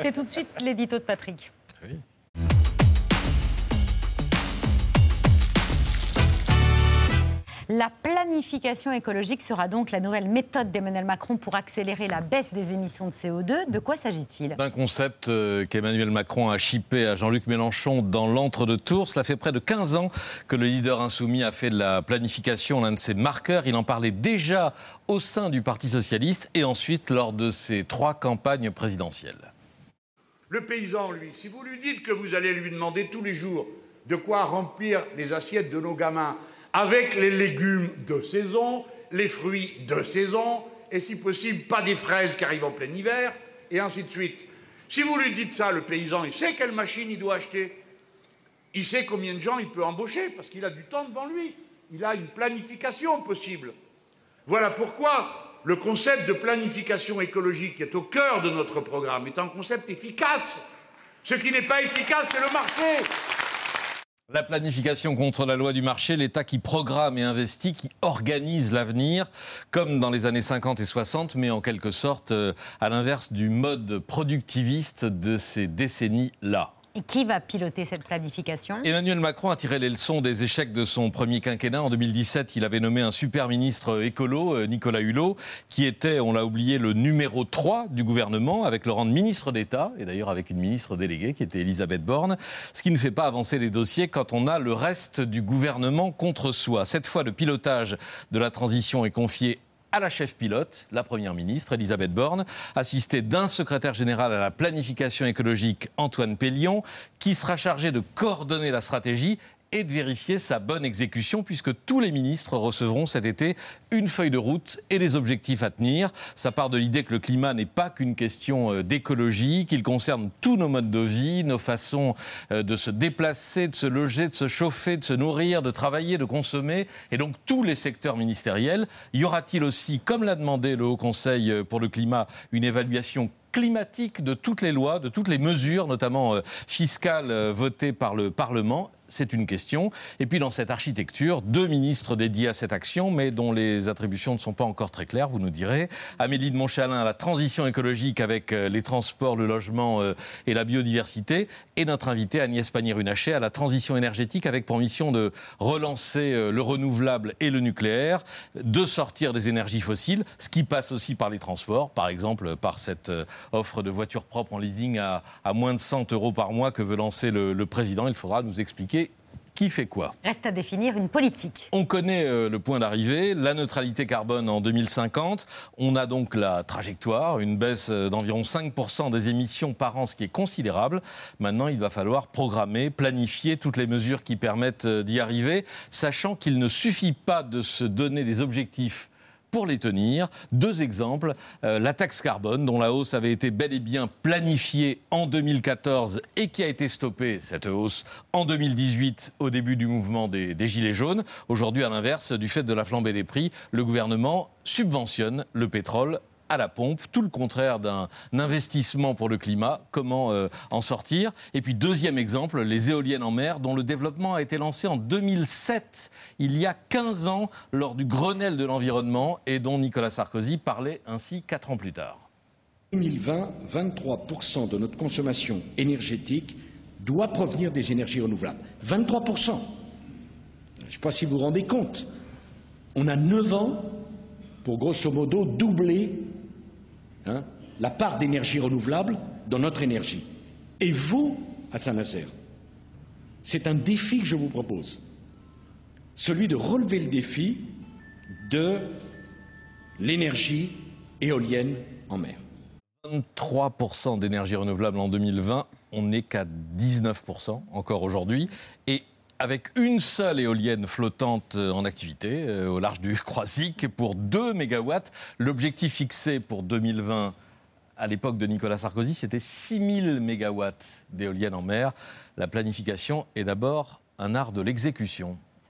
C'est tout de suite l'édito de Patrick. Oui. La planification écologique sera donc la nouvelle méthode d'Emmanuel Macron pour accélérer la baisse des émissions de CO2. De quoi s'agit-il? D'un concept euh, qu'Emmanuel Macron a chippé à Jean-Luc Mélenchon dans l'entre-deux-tours. Cela fait près de 15 ans que le leader insoumis a fait de la planification l'un de ses marqueurs. Il en parlait déjà au sein du Parti socialiste et ensuite lors de ses trois campagnes présidentielles. Le paysan, lui, si vous lui dites que vous allez lui demander tous les jours de quoi remplir les assiettes de nos gamins, avec les légumes de saison, les fruits de saison, et si possible, pas des fraises qui arrivent en plein hiver, et ainsi de suite. Si vous lui dites ça, le paysan, il sait quelle machine il doit acheter. Il sait combien de gens il peut embaucher, parce qu'il a du temps devant lui. Il a une planification possible. Voilà pourquoi le concept de planification écologique qui est au cœur de notre programme est un concept efficace. Ce qui n'est pas efficace, c'est le marché. La planification contre la loi du marché, l'État qui programme et investit, qui organise l'avenir, comme dans les années 50 et 60, mais en quelque sorte euh, à l'inverse du mode productiviste de ces décennies-là. Qui va piloter cette planification? Emmanuel Macron a tiré les leçons des échecs de son premier quinquennat. En 2017, il avait nommé un super ministre écolo, euh, Nicolas Hulot, qui était, on l'a oublié, le numéro 3 du gouvernement, avec le rang de ministre d'État, et d'ailleurs avec une ministre déléguée qui était Elisabeth Borne, ce qui ne fait pas avancer les dossiers quand on a le reste du gouvernement contre soi. Cette fois, le pilotage de la transition est confié à la chef pilote, la Première ministre, Elisabeth Borne, assistée d'un secrétaire général à la planification écologique, Antoine Pellion, qui sera chargé de coordonner la stratégie et de vérifier sa bonne exécution, puisque tous les ministres recevront cet été une feuille de route et des objectifs à tenir. Ça part de l'idée que le climat n'est pas qu'une question euh, d'écologie, qu'il concerne tous nos modes de vie, nos façons euh, de se déplacer, de se loger, de se chauffer, de se nourrir, de travailler, de consommer, et donc tous les secteurs ministériels. Y aura-t-il aussi, comme l'a demandé le Haut Conseil euh, pour le climat, une évaluation climatique de toutes les lois, de toutes les mesures, notamment fiscales, votées par le Parlement c'est une question. Et puis dans cette architecture, deux ministres dédiés à cette action, mais dont les attributions ne sont pas encore très claires, vous nous direz. Amélie de Montchalin à la transition écologique avec euh, les transports, le logement euh, et la biodiversité. Et notre invité Agnès Pannier-Runacher à la transition énergétique avec pour mission de relancer euh, le renouvelable et le nucléaire, de sortir des énergies fossiles, ce qui passe aussi par les transports, par exemple par cette offre de voitures propres en leasing à, moins de 100 euros par mois que veut lancer le président. Il faudra nous expliquer qui fait quoi Reste à définir une politique. On connaît euh, le point d'arrivée, la neutralité carbone en 2050. On a donc la trajectoire, une baisse euh, d'environ 5% des émissions par an, ce qui est considérable. Maintenant, il va falloir programmer, planifier toutes les mesures qui permettent euh, d'y arriver, sachant qu'il ne suffit pas de se donner des objectifs pour les tenir. Deux exemples. Euh, la taxe carbone, dont la hausse avait été bel et bien planifiée en 2014 et qui a été stoppée, cette hausse, en 2018 au début du mouvement des, des Gilets jaunes. Aujourd'hui, à l'inverse, du fait de la flambée des prix, le gouvernement subventionne le pétrole à la pompe, tout le contraire d'un investissement pour le climat. Comment euh, en sortir? Et puis deuxième exemple, les éoliennes en mer, dont le développement a été lancé en 2007, il y a 15 ans, lors du Grenelle de l'environnement, et dont Nicolas Sarkozy parlait ainsi quatre ans plus tard. 2020, 23% de notre consommation énergétique doit provenir des énergies renouvelables. 23%. Je ne sais pas si vous vous rendez compte. On a 9 ans pour grosso modo doubler Hein, la part d'énergie renouvelable dans notre énergie. Et vous, à Saint-Nazaire, c'est un défi que je vous propose, celui de relever le défi de l'énergie éolienne en mer. 23% d'énergie renouvelable en 2020, on n'est qu'à 19% encore aujourd'hui. Et avec une seule éolienne flottante euh, en activité euh, au large du Croisic pour 2 mégawatts. L'objectif fixé pour 2020 à l'époque de Nicolas Sarkozy, c'était 6000 mégawatts d'éoliennes en mer. La planification est d'abord un art de l'exécution.